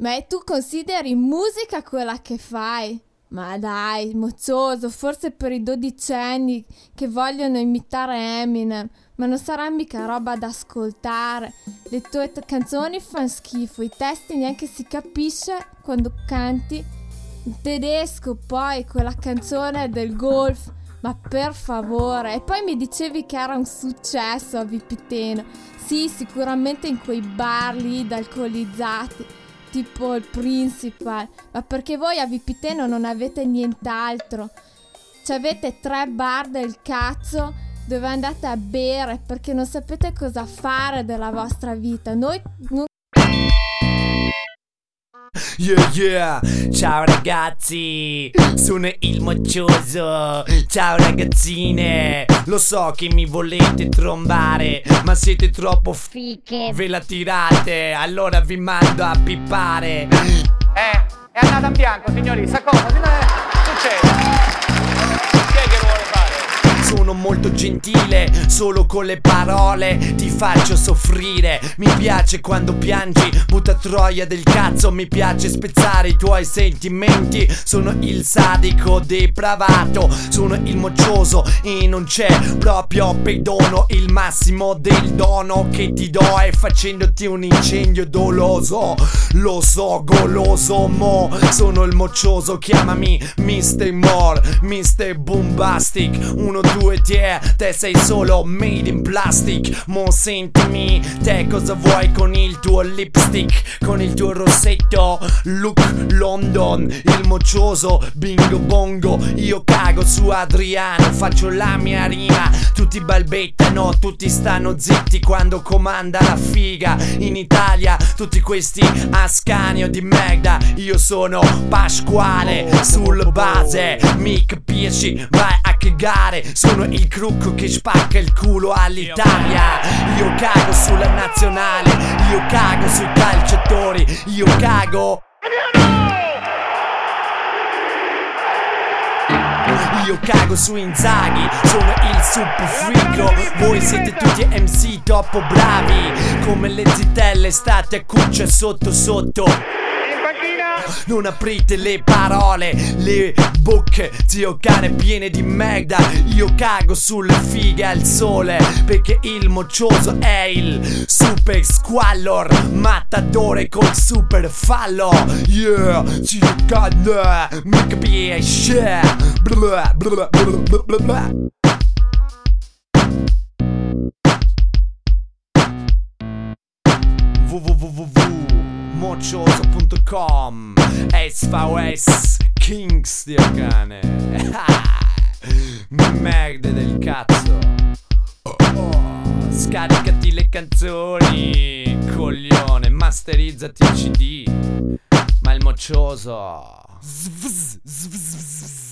Ma tu consideri musica quella che fai? Ma dai, moccioso, forse per i dodicenni che vogliono imitare Eminem, ma non sarà mica roba da ascoltare. Le tue t- canzoni fanno schifo, i testi neanche si capisce quando canti. In tedesco poi quella canzone del golf, ma per favore. E poi mi dicevi che era un successo a Vipiteno. Sì, sicuramente in quei bar lì d'alcolizzati tipo il principal, ma perché voi a Vipiteno non avete nient'altro. Avete tre bar del cazzo dove andate a bere perché non sapete cosa fare della vostra vita. Noi non Yeah, yeah, ciao ragazzi, sono il moccioso. Ciao ragazzine, lo so che mi volete trombare, ma siete troppo fiche. Ve la tirate, allora vi mando a pippare. Eh, è andata in bianco, signori, sa cosa? molto gentile, solo con le parole ti faccio soffrire. Mi piace quando piangi, puta troia del cazzo, mi piace spezzare i tuoi sentimenti. Sono il sadico depravato, sono il moccioso e non c'è proprio pedono. Il massimo del dono che ti do è facendoti un incendio doloso. Lo so, goloso, mo sono il moccioso, chiamami Mr. More, Mr. Bombastic. 1, 2, 10 yeah Te sei solo made in plastic. Mo sentimi Te cosa vuoi con il tuo lipstick? Con il tuo rossetto Look London Il moccioso bingo bongo. Io cago su Adriano Faccio la mia rima. Tutti balbettano Tutti stanno zitti quando comanda la figa. In Italia tutti questi ascanio di merda. Io sono Pasquale sul base Mic 10 vai a cagare, sono il crucco che spacca il culo all'Italia. Io cago sulla nazionale, io cago sui calciatori, io cago. Io cago su Inzaghi, sono il super frigo Voi siete tutti MC troppo bravi Come le zitelle state a cuccia sotto sotto. Non aprite le parole, le bocche, zio cane piene di merda. Io cago sulle fighe al sole, perché il moccioso è il super squallor, mattatore col super fallo. Yeah, zio cane, mi capisci? Blah, blah, blah, blah, blah, blah. www.moccioso.com SVS Kings dio cane Merda del cazzo oh. Scaricati le canzoni Coglione Masterizzati il CD Ma il moccioso Zvz, zvz, zvz.